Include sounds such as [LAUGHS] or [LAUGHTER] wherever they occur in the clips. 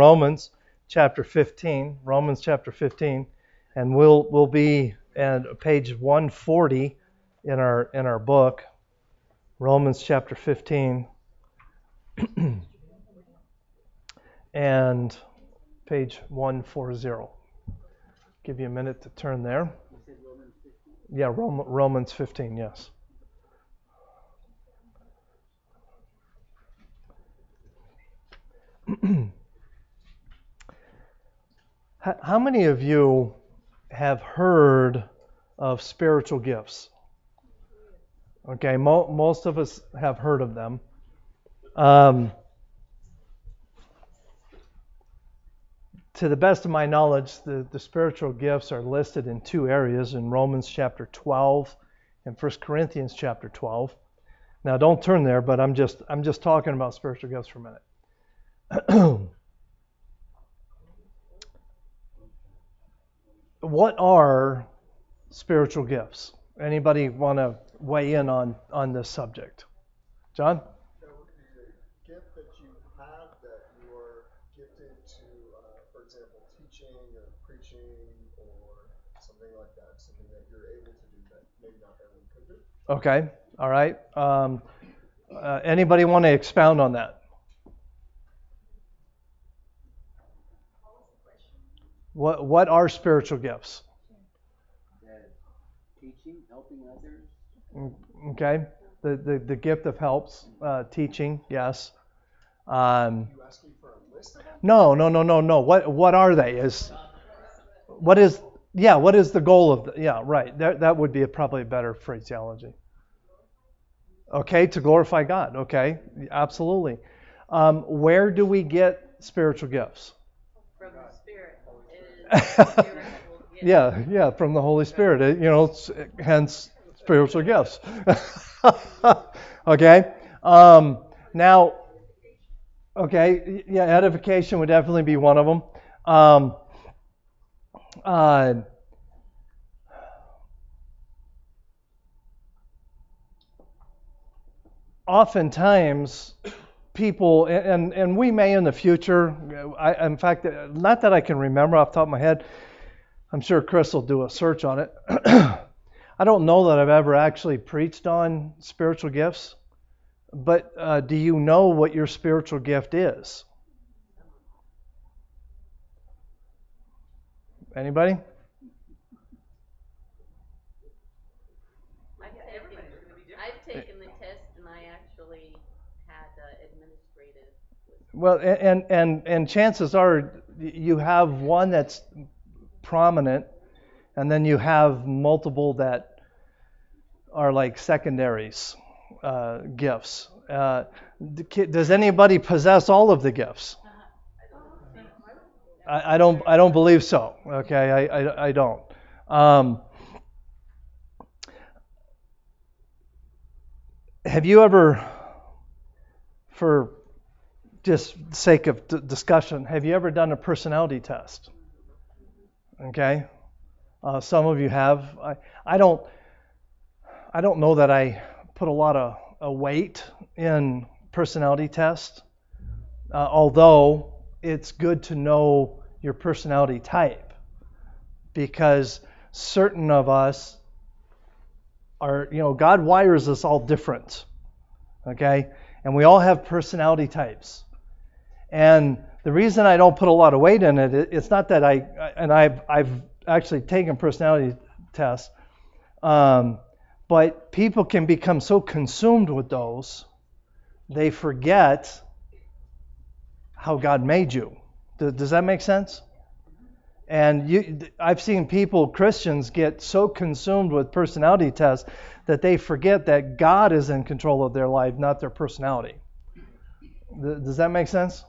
Romans chapter 15. Romans chapter 15, and we'll we'll be at page 140 in our in our book. Romans chapter 15. [CLEARS THROAT] and page 140. Give you a minute to turn there. Yeah, Romans 15, yes. [CLEARS THROAT] How many of you have heard of spiritual gifts? Okay, mo- most of us have heard of them. Um, to the best of my knowledge, the, the spiritual gifts are listed in two areas in Romans chapter 12 and 1 Corinthians chapter 12. Now don't turn there, but I'm just I'm just talking about spiritual gifts for a minute. [CLEARS THROAT] what are spiritual gifts? Anybody want to weigh in on on this subject? John? Okay, all right. Um, uh, anybody want to expound on that? What What are spiritual gifts? Teaching, helping others. Mm, okay, the the, the gift of helps, uh, teaching, yes. Um, no, no, no, no, no. What what are they? Is what is yeah? What is the goal of the, yeah? Right. That that would be a, probably a better phraseology. Okay, to glorify God. Okay, absolutely. Um, where do we get spiritual gifts? From the Spirit. [LAUGHS] yeah, yeah, from the Holy Spirit. It, you know, hence spiritual gifts. [LAUGHS] okay. Um, now, okay, yeah, edification would definitely be one of them. Um, uh, oftentimes people, and, and we may in the future, I, in fact, not that I can remember off the top of my head, I'm sure Chris will do a search on it. [CLEARS THROAT] I don't know that I've ever actually preached on spiritual gifts, but uh, do you know what your spiritual gift is? Anybody? I've taken the test and I actually had uh, administrative. Well, and, and, and chances are you have one that's prominent, and then you have multiple that are like secondaries uh, gifts. Uh, does anybody possess all of the gifts? I, don't. I don't believe so. Okay, I, I, I don't. Um, have you ever, for just sake of d- discussion, have you ever done a personality test? Okay, uh, some of you have. I, I don't. I don't know that I put a lot of a weight in personality tests, uh, although it's good to know your personality type because certain of us are, you know, God wires us all different. Okay? And we all have personality types. And the reason I don't put a lot of weight in it, it's not that I, and I've, I've actually taken personality tests, um, but people can become so consumed with those, they forget how God made you. Does that make sense? And you, I've seen people, Christians, get so consumed with personality tests that they forget that God is in control of their life, not their personality. Does that make sense?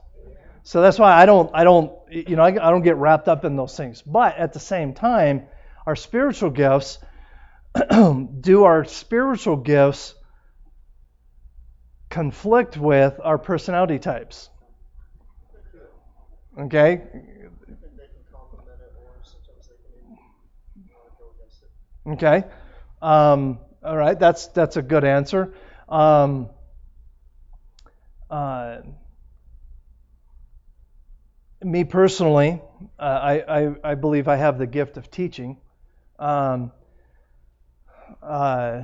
So that's why I don't, I don't, you know, I, I don't get wrapped up in those things. But at the same time, our spiritual gifts, [CLEARS THROAT] do our spiritual gifts conflict with our personality types? Okay, Okay. Um, all right. That's that's a good answer. Um, uh, me personally, uh, I, I, I, believe I have the gift of teaching. Um, uh,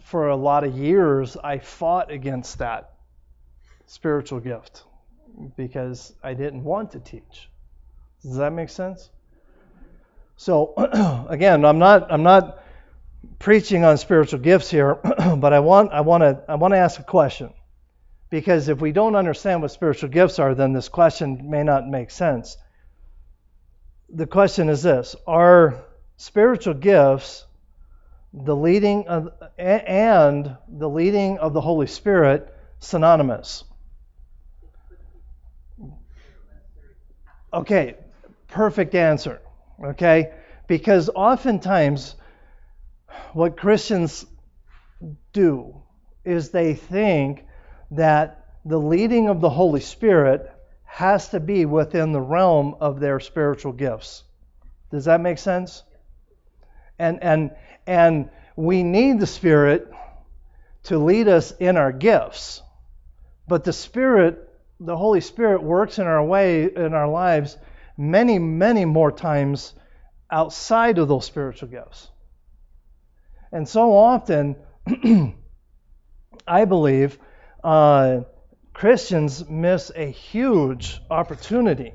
for a lot of years, I fought against that spiritual gift because I didn't want to teach. Does that make sense? So [CLEARS THROAT] again, I'm not I'm not preaching on spiritual gifts here, [CLEARS THROAT] but I want I want to I want to ask a question. Because if we don't understand what spiritual gifts are, then this question may not make sense. The question is this Are spiritual gifts the leading of, and the leading of the Holy Spirit synonymous? Okay, perfect answer. Okay? Because oftentimes what Christians do is they think that the leading of the Holy Spirit has to be within the realm of their spiritual gifts. Does that make sense? And and and we need the Spirit to lead us in our gifts. But the Spirit, the Holy Spirit works in our way in our lives many, many more times outside of those spiritual gifts. And so often, [CLEARS THROAT] I believe uh, Christians miss a huge opportunity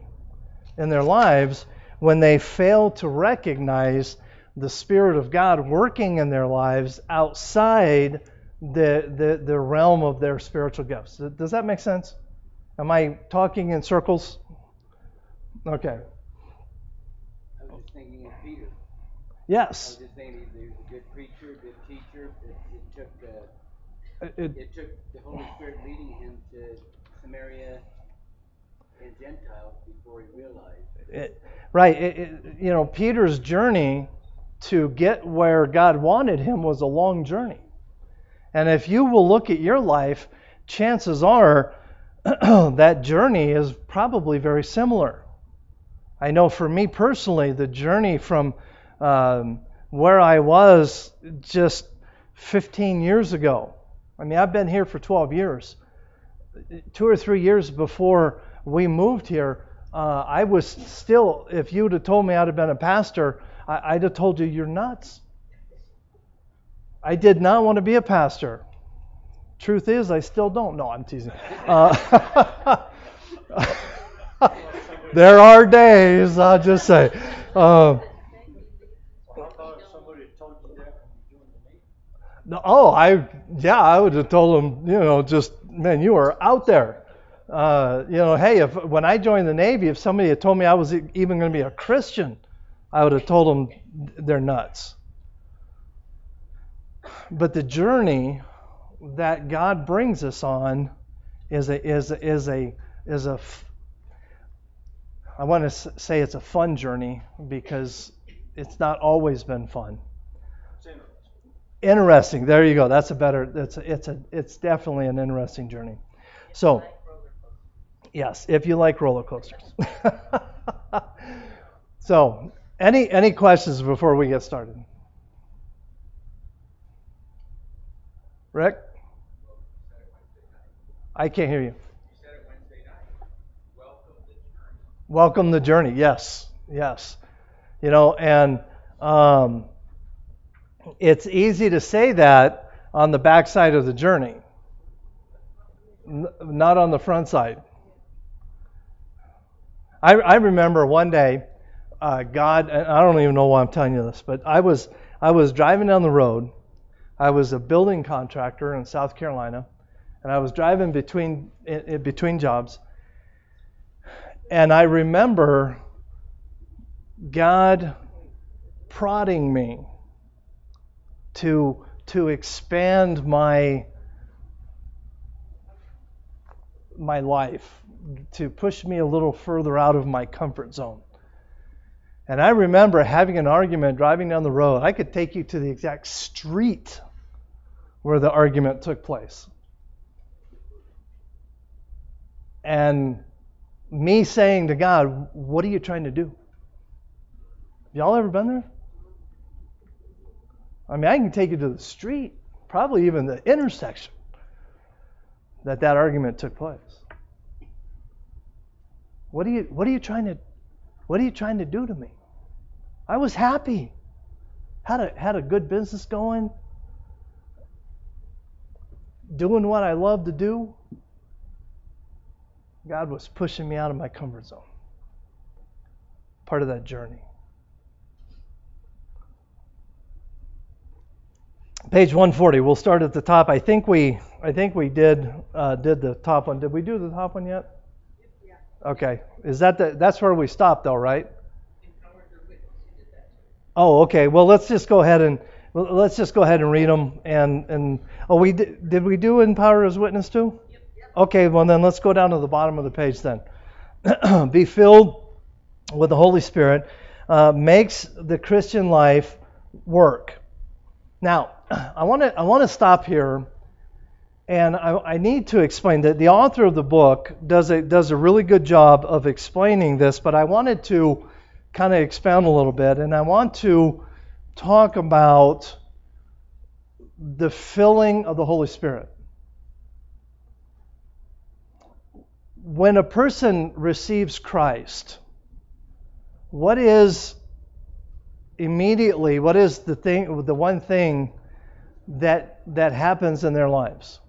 in their lives when they fail to recognize the Spirit of God working in their lives outside the, the, the realm of their spiritual gifts. Does that make sense? Am I talking in circles? Okay. I was just thinking of Peter. Yes. I was just saying he's a good preacher, good teacher. It, it took uh, it, it took Holy Spirit leading him to Samaria and Gentiles before he realized. It, right. It, you know, Peter's journey to get where God wanted him was a long journey. And if you will look at your life, chances are [CLEARS THROAT] that journey is probably very similar. I know for me personally, the journey from um, where I was just 15 years ago I mean, I've been here for 12 years. Two or three years before we moved here, uh, I was still, if you would have told me I'd have been a pastor, I, would have told you, you're nuts. I did not want to be a pastor. Truth is, I still don't. No, I'm teasing. Uh, [LAUGHS] there are days, I'll just say. Uh, oh, I yeah, I would have told him, you know, just man, you are out there. Uh, you know, hey, if when I joined the Navy, if somebody had told me I was even going to be a Christian, I would have told them they're nuts. But the journey that God brings us on is a is a, is a is a I want to say it's a fun journey because it's not always been fun. Interesting. There you go. That's a better. It's a, it's a it's definitely an interesting journey. So, yes, if you like roller coasters. [LAUGHS] so, any any questions before we get started? Rick, I can't hear you. Welcome the journey. Yes, yes. You know, and um, it's easy to say that on the backside of the journey, not on the front side. I, I remember one day, uh, God, I don't even know why I'm telling you this, but I was I was driving down the road. I was a building contractor in South Carolina, and I was driving between in, between jobs. And I remember God prodding me to, to expand my, my life, to push me a little further out of my comfort zone. And I remember having an argument driving down the road. I could take you to the exact street where the argument took place. And me saying to God, What are you trying to do? Y'all ever been there? I mean, I can take you to the street, probably even the intersection that that argument took place. What are you what are you trying to what are you trying to do to me? I was happy. Had a had a good business going. Doing what I love to do. God was pushing me out of my comfort zone. Part of that journey. Page 140. We'll start at the top. I think we I think we did uh, did the top one. Did we do the top one yet? Yeah. Okay. Is that the, that's where we stopped though, right? Empower as witness. Oh, okay. Well, let's just go ahead and well, let's just go ahead and read them. And and oh, we did, did we do empower as witness too? Yep. Okay. Well, then let's go down to the bottom of the page then. [CLEARS THROAT] Be filled with the Holy Spirit uh, makes the Christian life work. Now, I want to I want to stop here and I, I, need to explain that the author of the book does a, does a really good job of explaining this, but I wanted to kind of expound a little bit, and I want to talk about the filling of the Holy Spirit. When a person receives Christ, what is immediately, what is the thing, the one thing that that happens in their lives?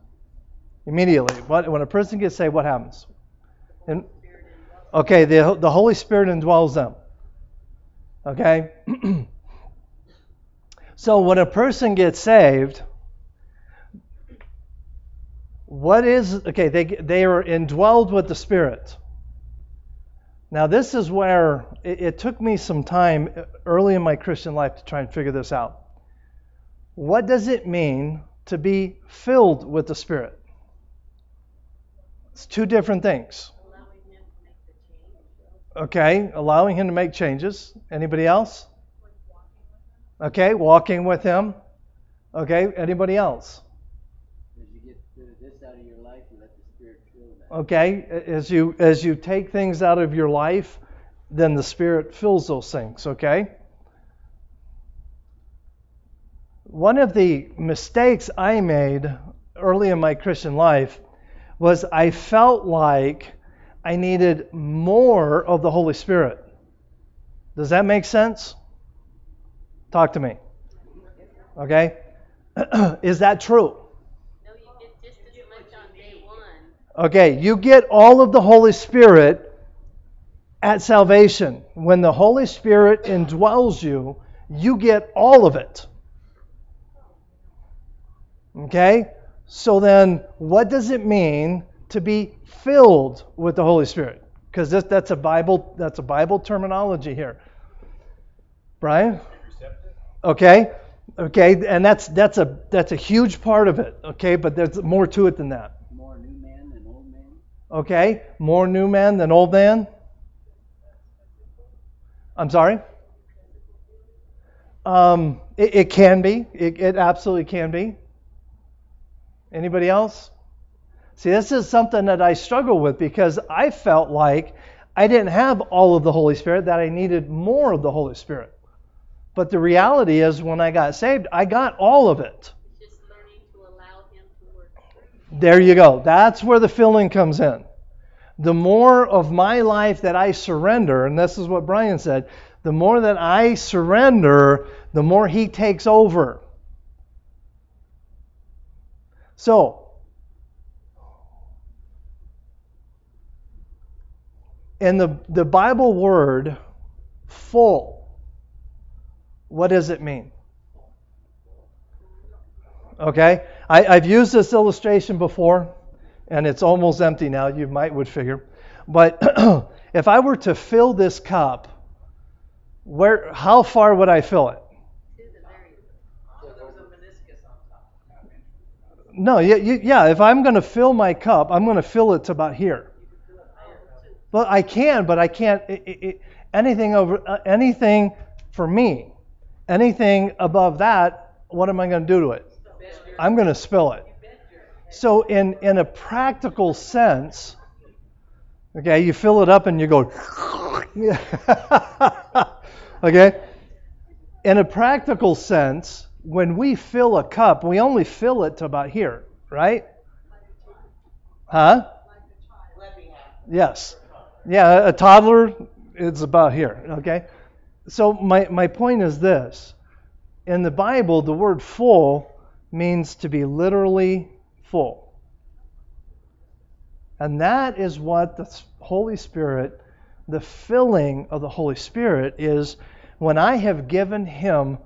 Immediately. What, when a person gets saved, what happens? And, okay, the, the Holy Spirit indwells them. Okay? [CLEARS THROAT] so when a person gets saved, what is, okay, they, they are indwelled with the Spirit. Now, this is where it, it took me some time early in my Christian life to try and figure this out. What does it mean to be filled with the Spirit? It's two different things. Okay, allowing him to make changes. Anybody else? Okay, walking with him. Okay, anybody else? Okay, as you as you take things out of your life, then the Spirit fills those things. Okay. One of the mistakes I made early in my Christian life was I felt like I needed more of the Holy Spirit. Does that make sense? Talk to me. Okay? [CLEARS THROAT] Is that true? No, you get just as much on day one. Okay, you get all of the Holy Spirit at salvation. When the Holy Spirit indwells you, you get all of it. Okay? So then, what does it mean to be filled with the Holy Spirit? Because that's a Bible that's a Bible terminology here. Brian? Okay. Okay, and that's that's a that's a huge part of it. Okay, but there's more to it than that. More new man than old man. Okay, more new man than old man. I'm sorry. Um, it, it can be. It, it absolutely can be. Anybody else? See, this is something that I struggle with because I felt like I didn't have all of the Holy Spirit, that I needed more of the Holy Spirit. But the reality is, when I got saved, I got all of it. There you go. That's where the filling comes in. The more of my life that I surrender, and this is what Brian said, the more that I surrender, the more He takes over. So, in the, the Bible word full, what does it mean? Okay, I, I've used this illustration before, and it's almost empty now. You might would figure, but [CLEARS THROAT] if I were to fill this cup, where how far would I fill it? No, yeah, yeah. If I'm going to fill my cup, I'm going to fill it to about here. Well, I can, but I can't. It, it, anything over uh, anything for me, anything above that, what am I going to do to it? I'm going to spill it. So, in in a practical sense, okay, you fill it up and you go. [LAUGHS] okay. In a practical sense, when we fill a cup, we only fill it to about here, right? Huh? Yes. Yeah, a toddler is about here, okay? So my, my point is this. In the Bible, the word full means to be literally full. And that is what the Holy Spirit, the filling of the Holy Spirit is when I have given Him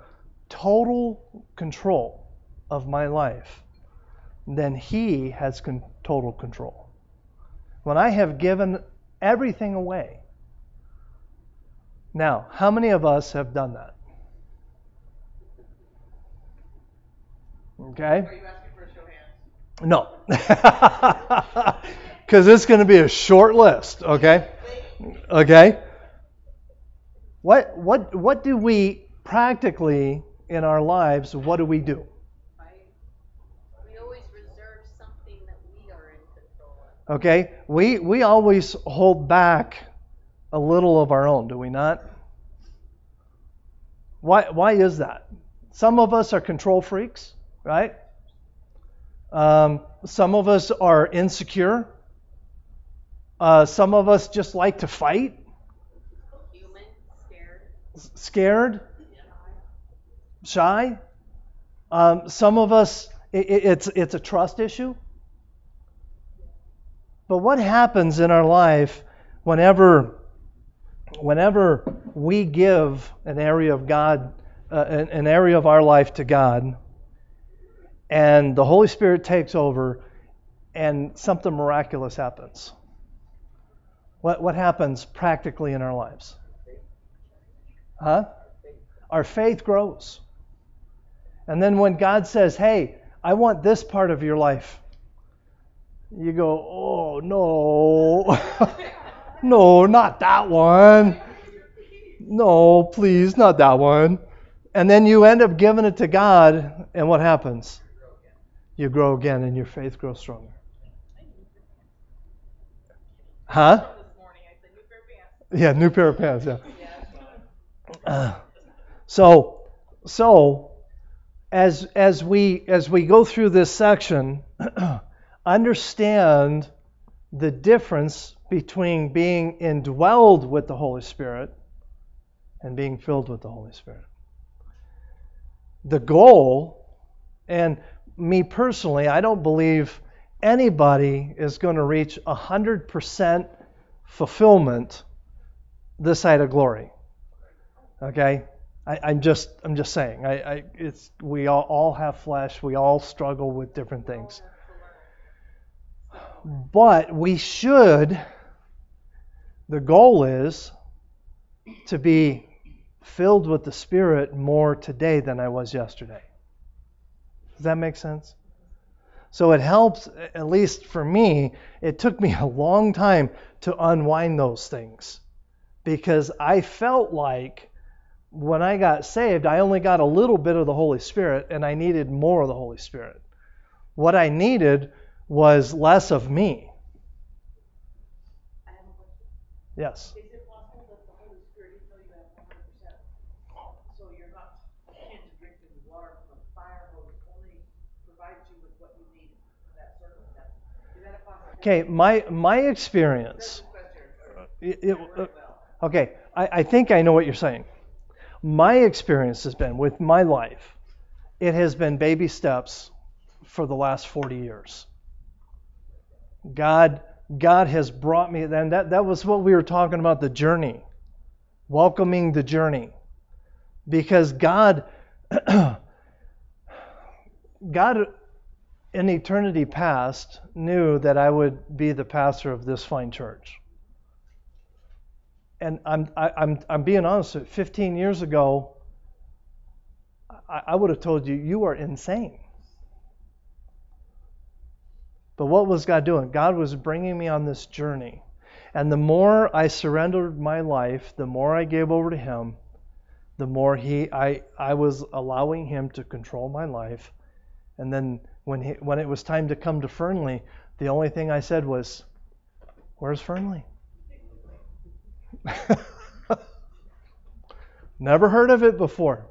total control of my life, then He has con- total control. When I have given everything away. Now, how many of us have done that? Okay? Are you asking for a show of hands? No. [LAUGHS] Because it's going to be a short list, okay? Okay? What, what, what do we practically in our lives, what do we do? We always reserve something that we are in control of. Okay? We, we always hold back a little of our own, do we not? Why, why is that? Some of us are control freaks, right? Um, some of us are insecure. Uh, some of us just like to fight, Human, scared. scared, shy. Um, some of us, it, it's, it's a trust issue. But what happens in our life whenever, whenever we give an area of God, uh, an, an area of our life to God, and the Holy Spirit takes over, and something miraculous happens? What, what happens practically in our lives? Huh? Our faith grows. And then when God says, hey, I want this part of your life, you go, oh, no. [LAUGHS] no, not that one. No, please, not that one. And then you end up giving it to God, and what happens? You grow again, and your faith grows stronger. Huh? Yeah, new pair of pants. Yeah. Uh, so, so as as we as we go through this section, [CLEARS THROAT] understand the difference between being indwelled with the Holy Spirit and being filled with the Holy Spirit. The goal, and me personally, I don't believe anybody is going to reach 100% fulfillment this side of glory. Okay? I, I'm just I'm just saying. I, I it's we all, all have flesh, we all struggle with different things. But we should the goal is to be filled with the Spirit more today than I was yesterday. Does that make sense? So it helps, at least for me, it took me [LAUGHS] a long time to unwind those things because I felt like when I got saved, I only got a little bit of the Holy Spirit and I needed more of the Holy Spirit. What I needed was less of me. I have a question. Yes. Is it possible that the Holy Spirit, even though you have one hundred percent, so you're not akin to drinking water from a fire hose, only provides you with what you need for that circumstance? Is that a possibility? Okay, my my experience. Question. It, it, uh, okay, I, I think I know what you're saying. My experience has been with my life, it has been baby steps for the last 40 years. God, God has brought me, and that, that was what we were talking about the journey, welcoming the journey. Because God, [CLEARS THROAT] God in eternity past knew that I would be the pastor of this fine church and I'm I, I'm I'm being honest. 15 years ago, I, I would have told you you are insane. But what was God doing? God was bringing me on this journey, and the more I surrendered my life, the more I gave over to Him, the more He I I was allowing Him to control my life, and then when he, when it was time to come to Fernley, the only thing I said was, "Where's Fernley?" [LAUGHS] Never heard of it before.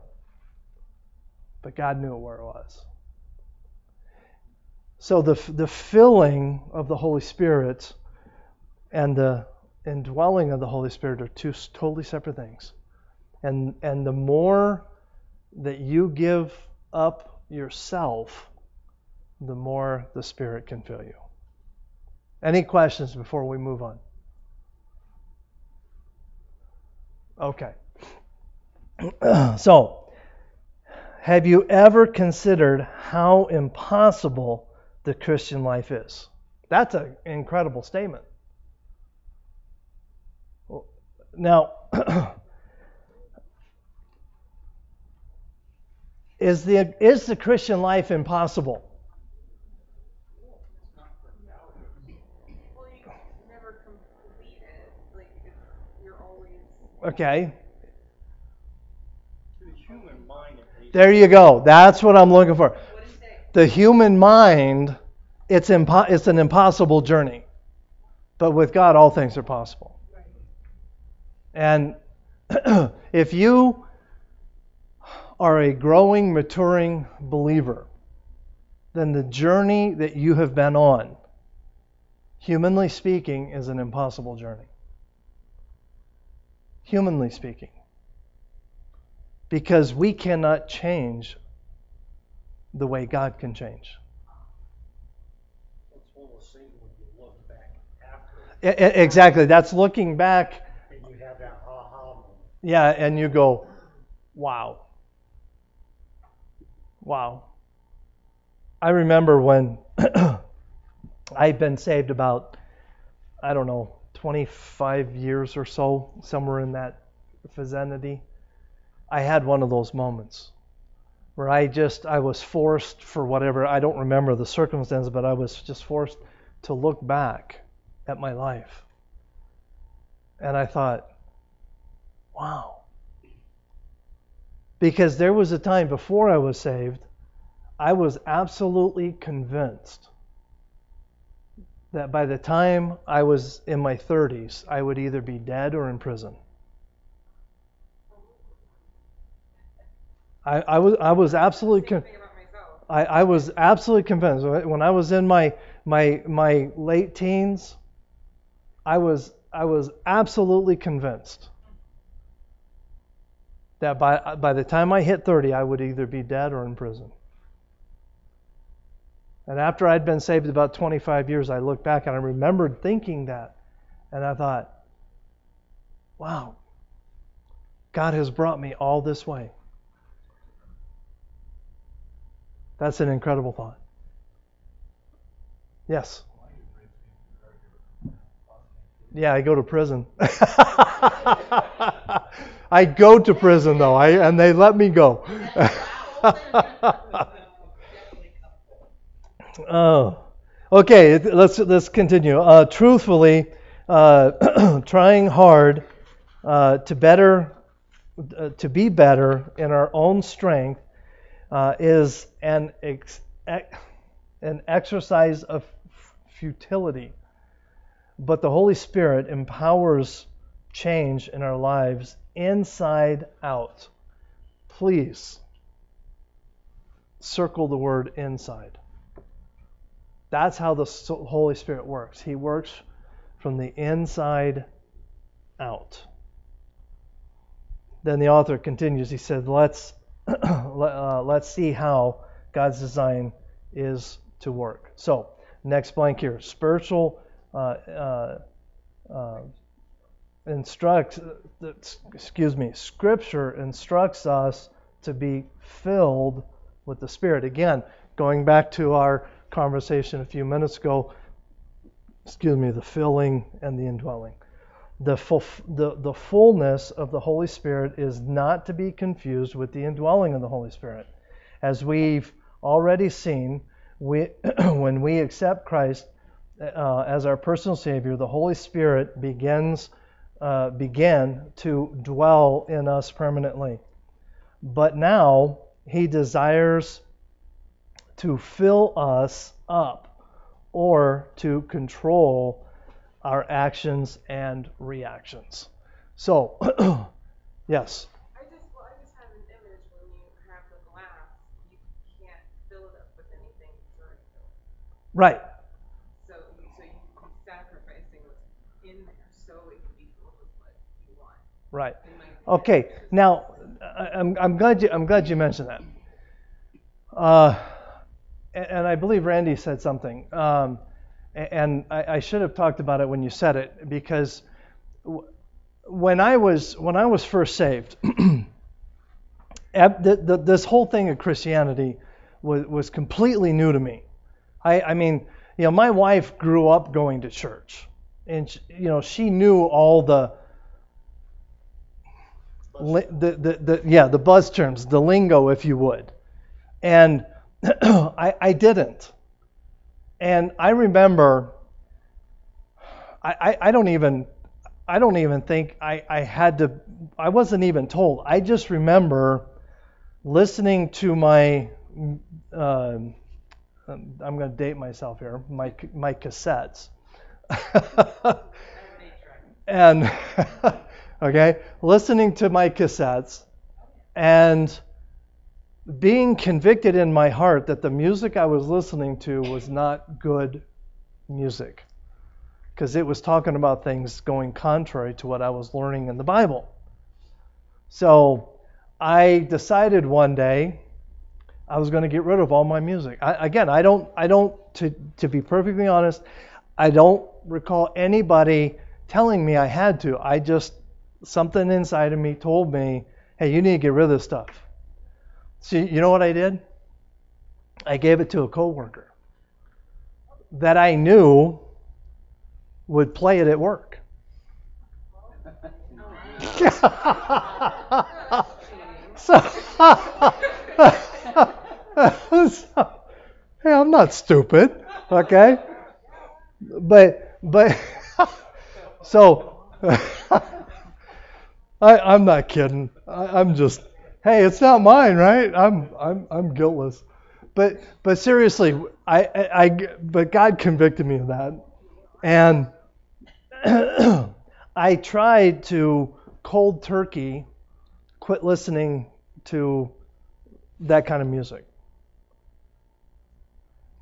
But God knew where it was. So the the filling of the Holy Spirit and the indwelling of the Holy Spirit are two totally separate things. And and the more that you give up yourself, the more the Spirit can fill you. Any questions before we move on? Okay. [CLEARS THROAT] so, have you ever considered how impossible the Christian life is? That's an incredible statement. Now, [CLEARS THROAT] is the is the Christian life impossible? Well, you never complete it. Like, it's, you're always. Okay. To the human mind, at least. There you go. That's what I'm looking for. What do you say? The human mind, it's impo- it's an impossible journey. But with God all things are possible. And [CLEARS THROAT] if you are a growing, maturing believer, then the journey that you have been on, humanly speaking, is an impossible journey. Humanly speaking. Because we cannot change the way God can change. It's almost same when you look back after, I- I- exactly. That's looking back, and you have that yeah, and you go, wow. Wow. I remember when [CLEARS THROAT] I'd been saved about, I don't know, 25 years or so, somewhere in that vicinity. I had one of those moments where I just, I was forced for whatever, I don't remember the circumstances, but I was just forced to look back at my life. And I thought, wow. Because there was a time before I was saved, I was absolutely convinced that by the time I was in my 30s, I would either be dead or in prison. I, I was I was absolutely con- thing about myself. I, I was absolutely convinced when I was in my my my late teens. I was I was absolutely convinced that by by the time I hit 30, I would either be dead or in prison. And after I'd been saved about 25 years, I looked back and I remembered thinking that, and I thought, "Wow, God has brought me all this way." That's an incredible thought. Yes. Yeah, I go to prison. [LAUGHS] I go to prison though, I, and they let me go. [LAUGHS] oh, okay. Let's let's continue. Uh, truthfully, uh, [CLEARS THROAT] trying hard uh, to better uh, to be better in our own strength uh, is an ex- an exercise of futility. But the Holy Spirit empowers change in our lives inside out. Please circle the word inside. That's how the Holy Spirit works. He works from the inside out. Then the author continues. He said, "Let's [CLEARS THROAT] let, uh, let's see how God's design is to work." So, next blank here: spiritual uh, uh, uh, instructs. uh, Excuse me. Scripture instructs us to be filled with the Spirit. Again, going back to our conversation a few minutes ago. Excuse me. The filling and the indwelling the, full, the, the fullness of the Holy Spirit is not to be confused with the indwelling of the Holy Spirit. As we've already seen, we, [CLEARS THROAT] when we accept Christ uh, as our personal Savior, the Holy Spirit begins uh, began to dwell in us permanently. But now He desires to fill us up or to control our actions and reactions. So, [CLEARS THROAT] yes. I just, well, I just have an image when you have the glass, you can't fill it up with anything filled. Right. So, you- so you, sacrificing what's in there, so it Right. Okay. Now, I'm, I'm glad you I'm glad you mentioned that. Uh, and, I believe Randy said something, um, and I, I should have talked about it when you said it because w- when I was when I was first saved, [CLEARS THROAT] the, the, this whole thing of Christianity was was completely new to me. I, I mean, you know, my wife grew up going to church, and sh you know, she knew all the the, the, the yeah the buzz terms, the lingo, if you would, and [CLEARS THROAT] I, I didn't. And I remember, I, I, I don't even I don't even think I, I had to I wasn't even told. I just remember listening to my uh, I'm going to date myself here my my cassettes. [LAUGHS] and [LAUGHS] okay, listening to my cassettes and being convicted in my heart that the music I was listening to was not good music because it was talking about things going contrary to what I was learning in the Bible. So I decided one day I was going to get rid of all my music. I, again, I don't, I don't, to, to be perfectly honest, I don't recall anybody telling me I had to. I just, something inside of me told me, hey, you need to get rid of this stuff. See, you know what I did? I gave it to a coworker that I knew would play it at work. [LAUGHS] so, so, [LAUGHS] hey, I'm not stupid, okay? But, but, [LAUGHS] so, I, I'm not kidding. I, I'm just, hey, it's not mine, right? I'm, I'm, I'm guiltless. But, but seriously, I, I, I, but God convicted me of that, and [CLEARS THROAT] I tried to cold turkey quit listening to that kind of music.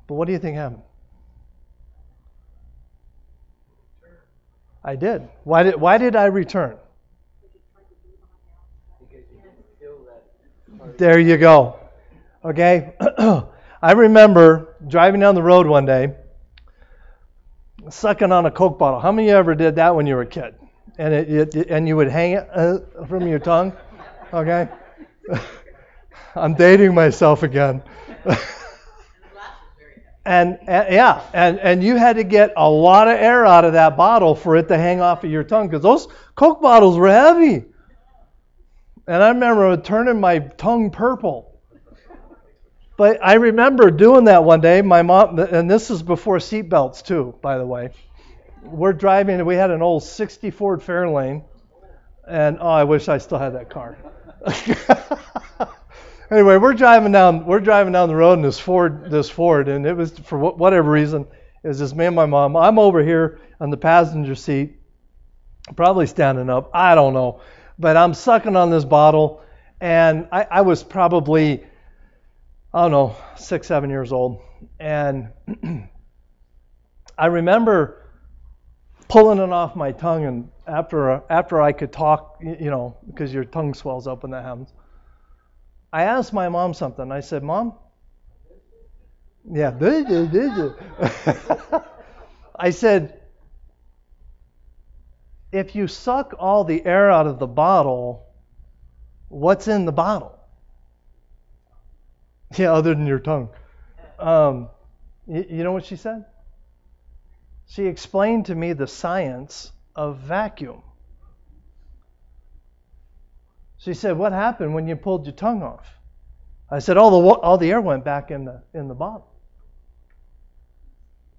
But what do you think happened? I did. Why did why did I return? Because you didn't feel that part of There you go. Okay? [CLEARS THROAT] I remember driving down the road one day, sucking on a Coke bottle. How many of you ever did that when you were a kid? And it, it and you would hang it uh, from your tongue? Okay? [LAUGHS] I'm dating myself again. [LAUGHS] and, and yeah, and, and you had to get a lot of air out of that bottle for it to hang off of your tongue because those Coke bottles were heavy. And I remember turning my tongue purple. But I remember doing that one day. My mom, and this is before seatbelts too, by the way. We're driving. We had an old '60 Ford Fairlane, and oh, I wish I still had that car. [LAUGHS] anyway, we're driving down. We're driving down the road in this Ford, this Ford, and it was for whatever reason, it was just me and my mom. I'm over here on the passenger seat, probably standing up. I don't know, but I'm sucking on this bottle, and I, I was probably I don't know, six, seven years old. And [CLEARS THROAT] I remember pulling it off my tongue, and after after I could talk, you know, because your tongue swells up when that happens. I asked my mom something. I said, "Mom, yeah, [LAUGHS] I said, if you suck all the air out of the bottle, what's in the bottle?" [LAUGHS] Yeah, other than your tongue. Um, you, know what she said? She explained to me the science of vacuum. She said, "What happened when you pulled your tongue off?" I said, "All the all the air went back in the in the bottle."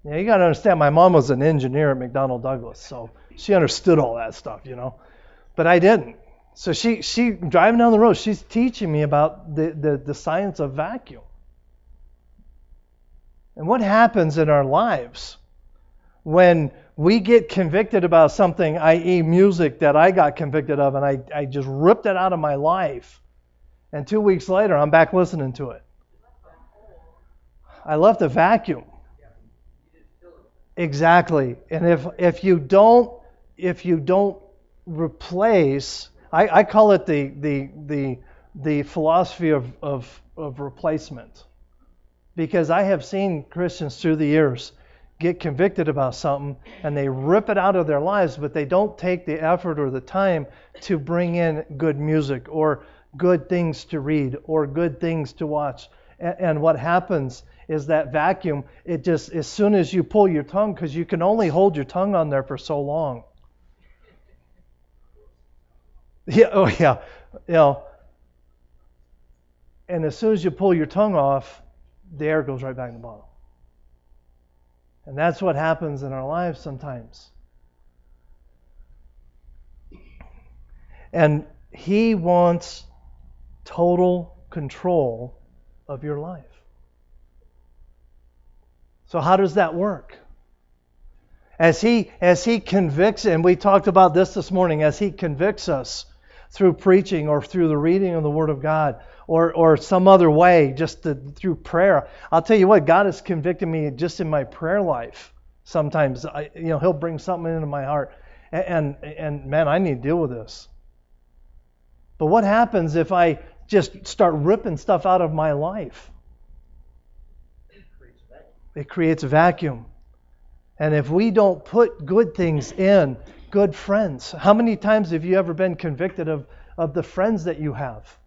Yeah, you got to understand. My mom was an engineer at McDonnell Douglas, so she understood all that stuff, you know. But I didn't. So she she driving down the road, she's teaching me about the, the, the science of vacuum. And what happens in our lives when we get convicted about something, i.e., music that I got convicted of, and I, I just ripped it out of my life. And two weeks later, I'm back listening to it. I left a vacuum. Exactly. And if if you don't if you don't replace I, I call it the the the the philosophy of, of of replacement, because I have seen Christians through the years get convicted about something and they rip it out of their lives, but they don't take the effort or the time to bring in good music or good things to read or good things to watch. And, what happens is that vacuum, it just, as soon as you pull your tongue, because you can only hold your tongue on there for so long. Yeah, oh yeah. You know, and as soon as you pull your tongue off, the air goes right back in the bottle. And that's what happens in our lives sometimes. And He wants total control of your life. So, how does that work? As he, as he convicts, and we talked about this this morning, as he convicts us through preaching or through the reading of the Word of God, or, or some other way, just to, through prayer. I'll tell you what, God has convicted me just in my prayer life. Sometimes, I, you know, He'll bring something into my heart, and, and, and man, I need to deal with this. But what happens if I just start ripping stuff out of my life? It creates a vacuum. And if we don't put good things in, good friends, how many times have you ever been convicted of, of the friends that you have?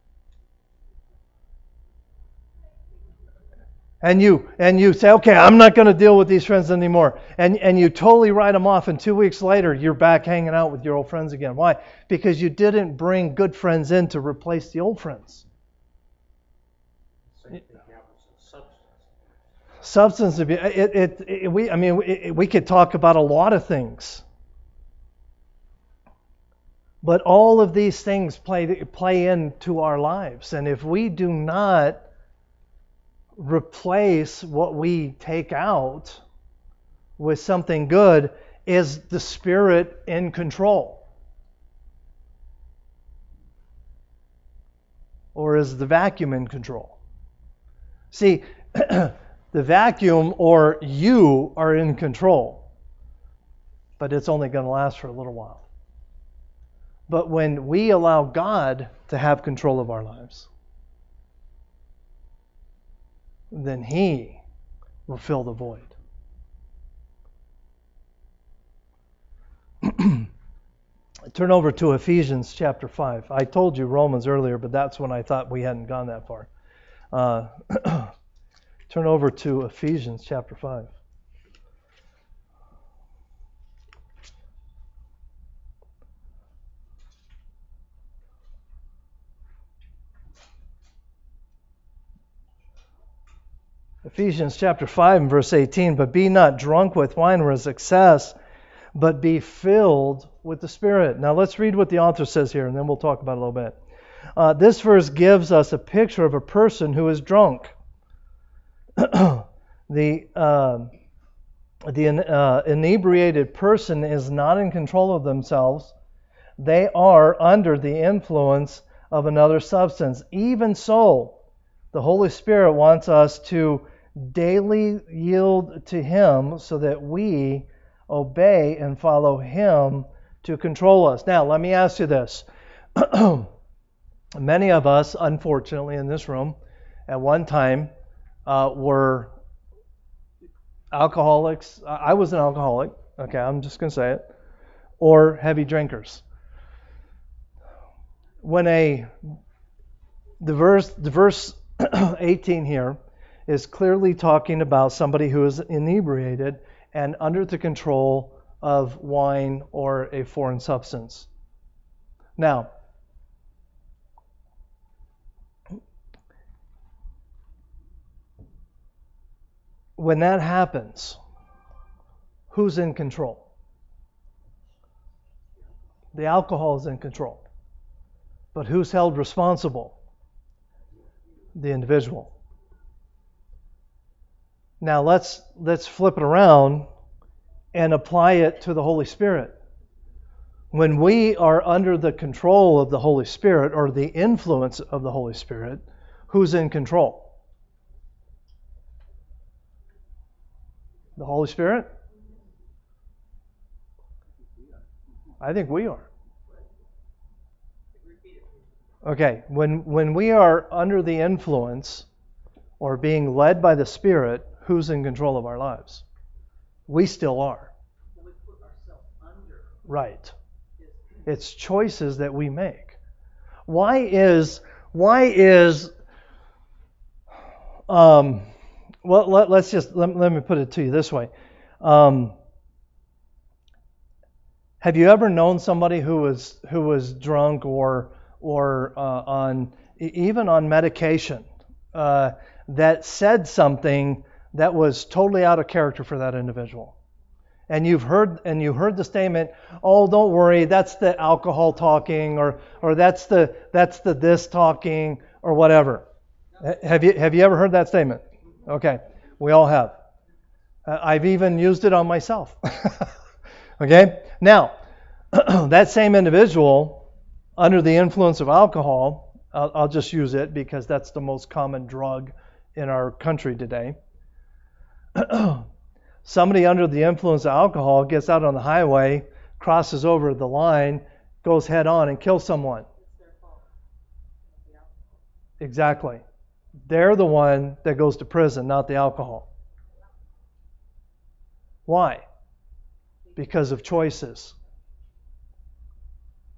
and you and you say, okay, I'm not going to deal with these friends anymore, and and you totally write them off, and two weeks later you're back hanging out with your old friends again. Why? Because you didn't bring good friends in to replace the old friends. Substance abuse. It, it, it, we, I mean, it, we could talk about a lot of things, but all of these things play play into our lives, and if we do not replace what we take out with something good is the Spirit in control? Or is the vacuum in control? See, [CLEARS THROAT] the vacuum or you are in control, but it's only going to last for a little while. But when we allow God to have control of our lives, then He will fill the void. [CLEARS THROAT] Turn over to Ephesians chapter 5. I told you Romans earlier, but that's when I thought we hadn't gone that far. Uh, [CLEARS THROAT] turn over to Ephesians chapter 5. Ephesians chapter 5 and verse 18, but be not drunk with wine or is excess, but be filled with the Spirit. Now let's read what the author says here, and then we'll talk about it a little bit. Uh, this verse gives us a picture of a person who is drunk. [CLEARS THROAT] the uh, the uh, inebriated person is not in control of themselves. They are under the influence of another substance. Even so, the Holy Spirit wants us to daily yield to Him so that we obey and follow Him to control us. Now, let me ask you this. [CLEARS THROAT] Many of us, unfortunately, in this room, at one time, uh, were alcoholics. I was an alcoholic. Okay, I'm just going to say it. Or heavy drinkers. When a the verse, the verse [CLEARS THROAT] 18 here is clearly talking about somebody who is inebriated and under the control of wine or a foreign substance. Now, when that happens, who's in control? The alcohol is in control. But who's held responsible? The individual. Now let's let's flip it around and apply it to the Holy Spirit. When we are under the control of the Holy Spirit or the influence of the Holy Spirit, who's in control? The Holy Spirit? I think we are. Okay, when when we are under the influence or being led by the Spirit, who's in control of our lives? We still are. Right. It's choices that we make. Why is why is um well let, us just let, let me put it to you this way. Um, have you ever known somebody who was who was drunk or or uh, on even on medication uh, that said something that was totally out of character for that individual? and you've heard and you heard the statement oh don't worry that's the alcohol talking or or that's the that's the this talking or whatever. Have you have you ever heard that statement? Okay we all have. Uh, i've even used it on myself. [LAUGHS] Okay now [CLEARS THROAT] that same individual under the influence of alcohol I'll, I'll just use it because that's the most common drug in our country today [CLEARS THROAT] somebody under the influence of alcohol gets out on the highway, crosses over the line, goes head on and kills someone. Exactly. They're the one that goes to prison, not the alcohol. Why? Because of choices.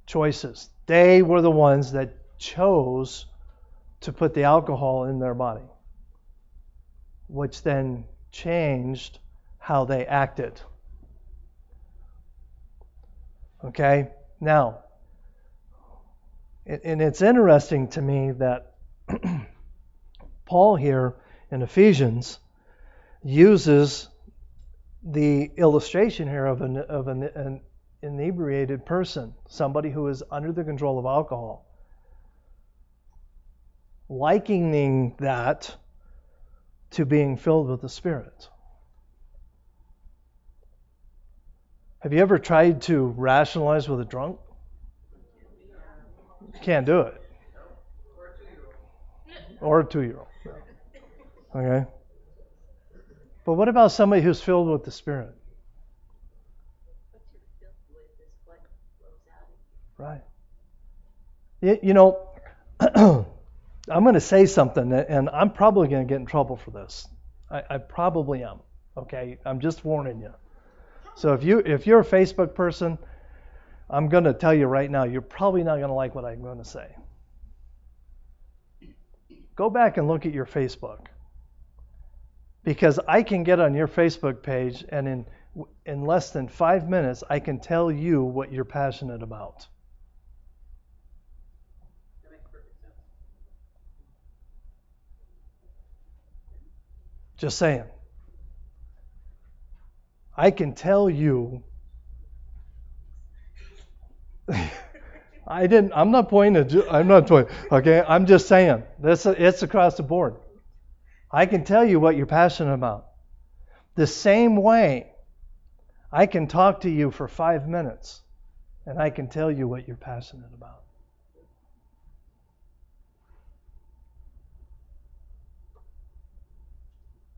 Choices. They were the ones that chose to put the alcohol in their body, which then changed how they acted. Okay? Now, and it's interesting to me that [CLEARS THROAT] Paul here in Ephesians uses the illustration here of an, of an, an inebriated person, somebody who is under the control of alcohol, likening that to being filled with the Spirit. Have you ever tried to rationalize with a drunk? Can't do it. Or a two year old. Okay? But what about somebody who's filled with the Spirit? Right. You know, [CLEARS THROAT] I'm going to say something, and I'm probably going to get in trouble for this. I, I probably am. Okay? I'm just warning you. So if you if you're a Facebook person, I'm going to tell you right now, you're probably not going to like what I'm going to say. Go back and look at your Facebook. Because I can get on your Facebook page and in in less than 5 minutes I can tell you what you're passionate about. That makes perfect sense. Just saying. I can tell you. [LAUGHS] I didn't. I'm not pointing. At, I'm not pointing. Okay. I'm just saying. This. It's across the board. I can tell you what you're passionate about. The same way, I can talk to you for five minutes, and I can tell you what you're passionate about.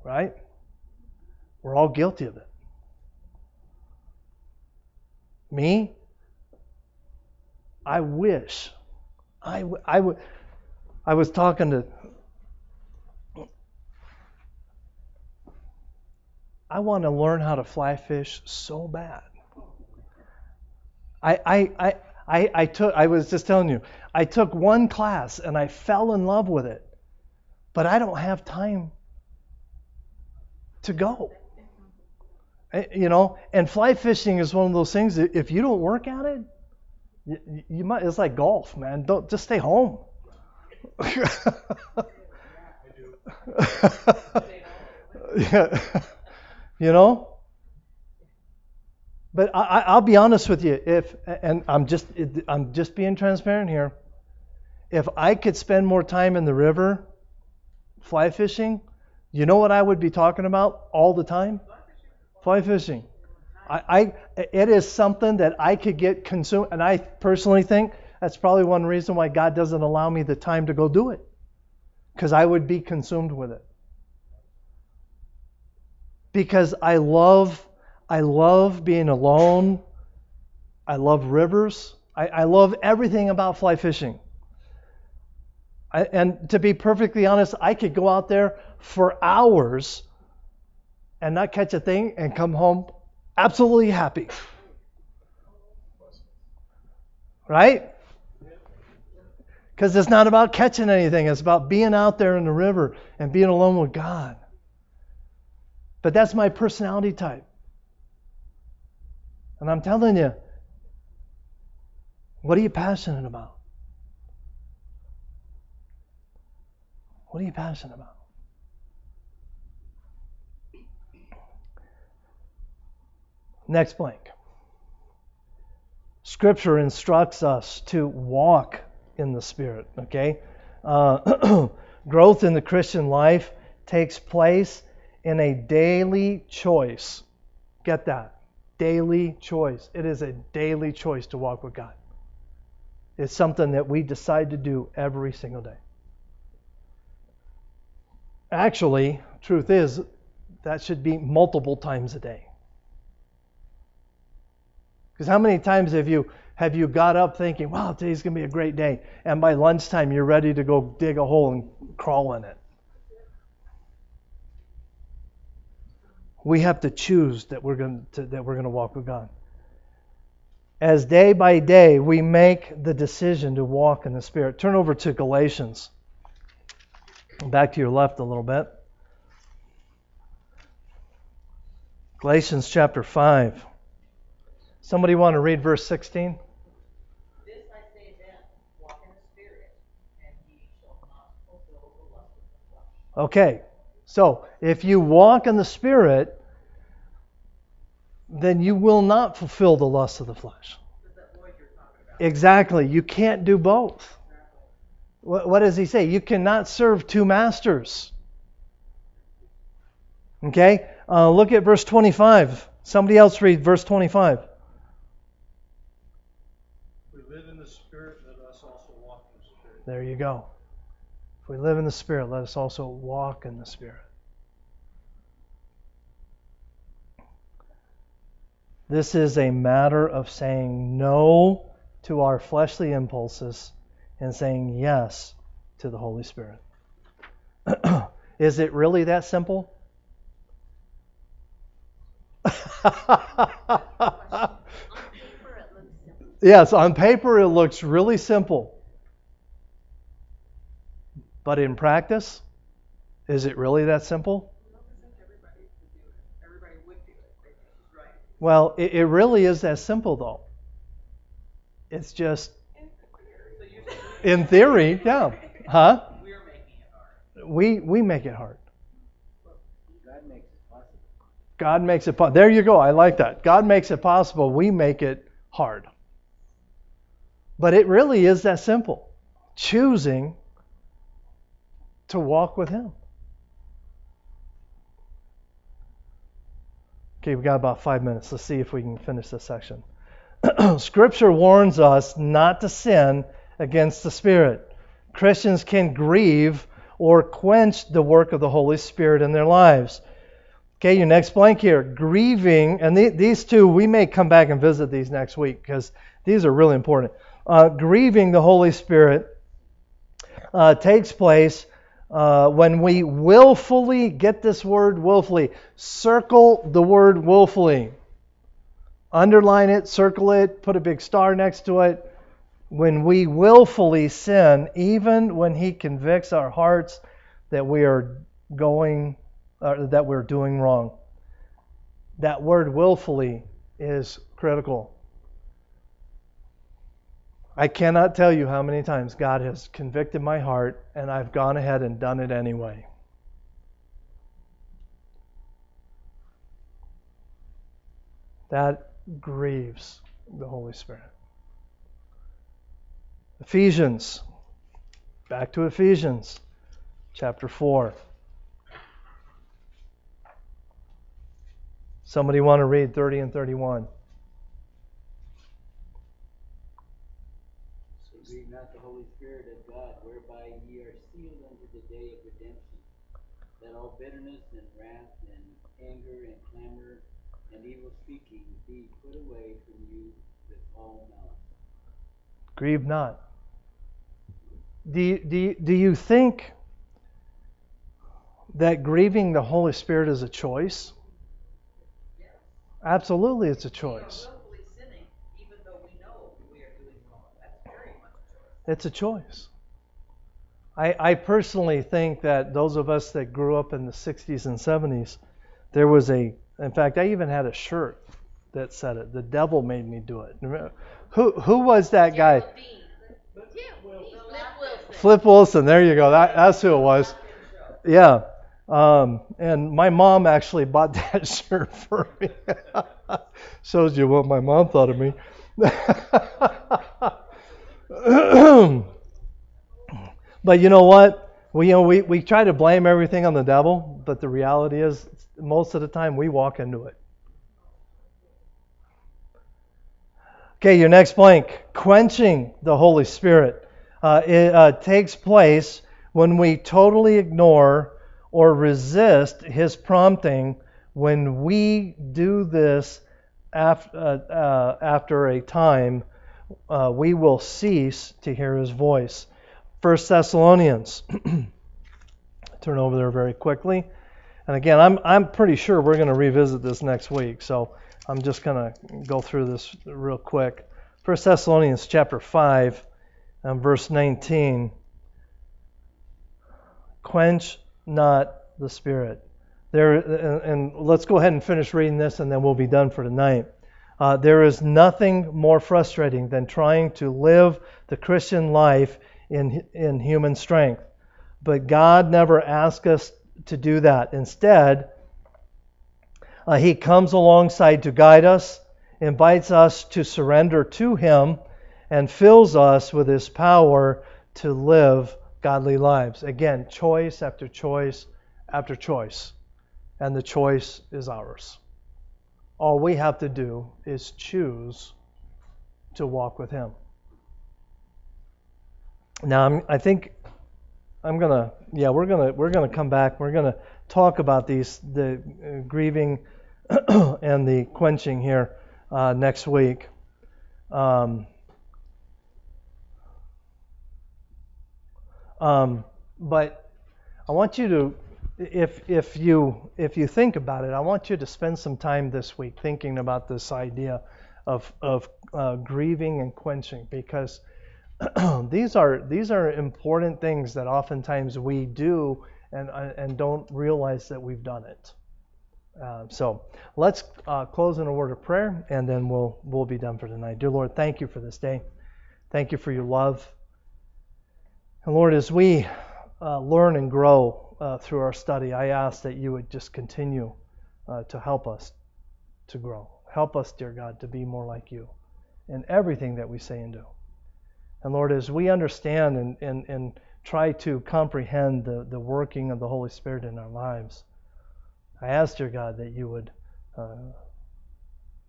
Right? We're all guilty of it. Me? I wish. I, was talking to. I want to learn how to fly fish so bad. I, I, I, I, I took. I was just telling you. I took one class and I fell in love with it, but I don't have time to go. Eh, You know, and fly fishing is one of those things. If you don't work at it, you, you might. It's like golf, man. Don't just stay home. [LAUGHS] yeah, you know. But I, I- I'll be honest with you. If and I'm just I'm just being transparent here. If I could spend more time in the river, fly fishing, you know what I would be talking about all the time? Fly fishing. I, I it is something that I could get consumed, and I personally think that's probably one reason why God doesn't allow me the time to go do it, because I would be consumed with it. Because I love, I love being alone. I love rivers. I, I love everything about fly fishing. I, and to be perfectly honest, I could go out there for hours and not catch a thing and come home absolutely happy. Right? Because it's not about catching anything, it's about being out there in the river and being alone with God. But that's my personality type. And I'm telling you, what are you passionate about? What are you passionate about? Next blank. Scripture instructs us to walk in the Spirit, okay? Uh, [CLEARS THROAT] growth in the Christian life takes place in a daily choice. Get that? Daily choice. It is a daily choice to walk with God. It's something that we decide to do every single day. Actually, truth is, that should be multiple times a day. Because how many times have you have you got up thinking, "Wow, today's going to be a great day," and by lunchtime you're ready to go dig a hole and crawl in it? We have to choose that we're going to that we're going to walk with God. As day by day we make the decision to walk in the Spirit. Turn over to Galatians. Back to your left a little bit. Galatians chapter 5. Somebody want to read verse 16? This I say then, walk in the Spirit, and ye shall not fulfill the lust of the flesh. Okay, so if you walk in the Spirit, then you will not fulfill the lust of the flesh. Exactly. You can't do both. What, does he say? You cannot serve two masters. Okay? Uh, look at verse 25. Somebody else read verse 25. We live in the Spirit, let us also walk in the Spirit. There you go. If we live in the Spirit, let us also walk in the Spirit. This is a matter of saying no to our fleshly impulses and saying yes to the Holy Spirit. [CLEARS THROAT] is it really that simple? [LAUGHS] yes, on paper it looks really simple. But in practice, is it really that simple? Well, it, it really is that simple, though. It's just, in theory, yeah. Huh? We, we make it hard. God makes it possible. God makes it. There you go. I like that. God makes it possible. We make it hard. But it really is that simple. Choosing to walk with Him. Okay, we got about five minutes. Let's see if we can finish this section. [CLEARS THROAT] Scripture warns us not to sin against the Spirit. Christians can grieve or quench the work of the Holy Spirit in their lives. Okay, your next blank here. Grieving, and the, these two, we may come back and visit these next week because these are really important. Uh, grieving the Holy Spirit uh, takes place uh, when we willfully, get this word willfully, circle the word willfully. Underline it, circle it, put a big star next to it. When we willfully sin, even when He convicts our hearts that we are going, uh, that we're doing wrong. That word willfully is critical. I cannot tell you how many times God has convicted my heart and I've gone ahead and done it anyway. That grieves the Holy Spirit. Ephesians. Back to Ephesians chapter 4. Somebody want to read 30 and 31? Grieve not the Holy Spirit of God, whereby ye are sealed unto the day of redemption. Let all bitterness and wrath and anger and clamor and evil speaking be put away from you with all malice. Grieve not. Do you, do do you think that grieving the Holy Spirit is a choice? Absolutely, it's a choice. willfully sinning, even though we know we are doing wrong. That's very much a choice. It's a choice. I, I personally think that those of us that grew up in the 60s and 70s, there was a, in fact, I even had a shirt that said it. The devil made me do it. Who, who was that guy? Flip Wilson. There you go. That, that's who it was. Yeah. Um, and my mom actually bought [LAUGHS] that shirt for me. [LAUGHS] Shows you what my mom thought of me. [LAUGHS] but you know what? We, you know, we, we try to blame everything on the devil, but the reality is, most of the time, we walk into it. Okay, your next blank. Quenching the Holy Spirit. Uh, it uh, takes place when we totally ignore or resist His prompting. When we do this after, uh, uh, after a time, uh, we will cease to hear His voice. 1 Thessalonians. [CLEARS THROAT] Turn over there very quickly. And again, I'm, I'm pretty sure we're going to revisit this next week. So I'm just going to go through this real quick. 1 Thessalonians chapter 5 and verse 19. Quench not the spirit. There, and, and let's go ahead and finish reading this, and then we'll be done for tonight. Uh, there is nothing more frustrating than trying to live the Christian life in, in human strength. But God never asked us to do that. Instead, uh, He comes alongside to guide us, invites us to surrender to Him, and fills us with His power to live godly lives. Again, choice after choice after choice. And the choice is ours. All we have to do is choose to walk with Him. Now, I'm, I think I'm gonna, yeah, we're gonna we're gonna come back. We're gonna talk about these the uh, grieving [CLEARS THROAT] and the quenching here uh, next week. Um, um, but I want you to, if if you if you think about it, I want you to spend some time this week thinking about this idea of of uh, grieving and quenching because [CLEARS THROAT] these are these are important things that oftentimes we do and and don't realize that we've done it. Uh, so let's uh, close in a word of prayer, and then we'll we'll be done for tonight. Dear Lord, thank you for this day. Thank you for your love. And Lord, as we uh, learn and grow uh, through our study, I ask that you would just continue uh, to help us to grow. Help us, dear God, to be more like you in everything that we say and do. And Lord, as we understand and, and, and try to comprehend the, the working of the Holy Spirit in our lives, I ask, dear God, that you would uh,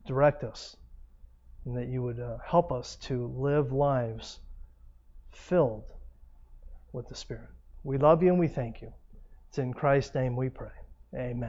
direct us and that you would uh, help us to live lives filled with the Spirit. We love you and we thank you. It's in Christ's name we pray. Amen.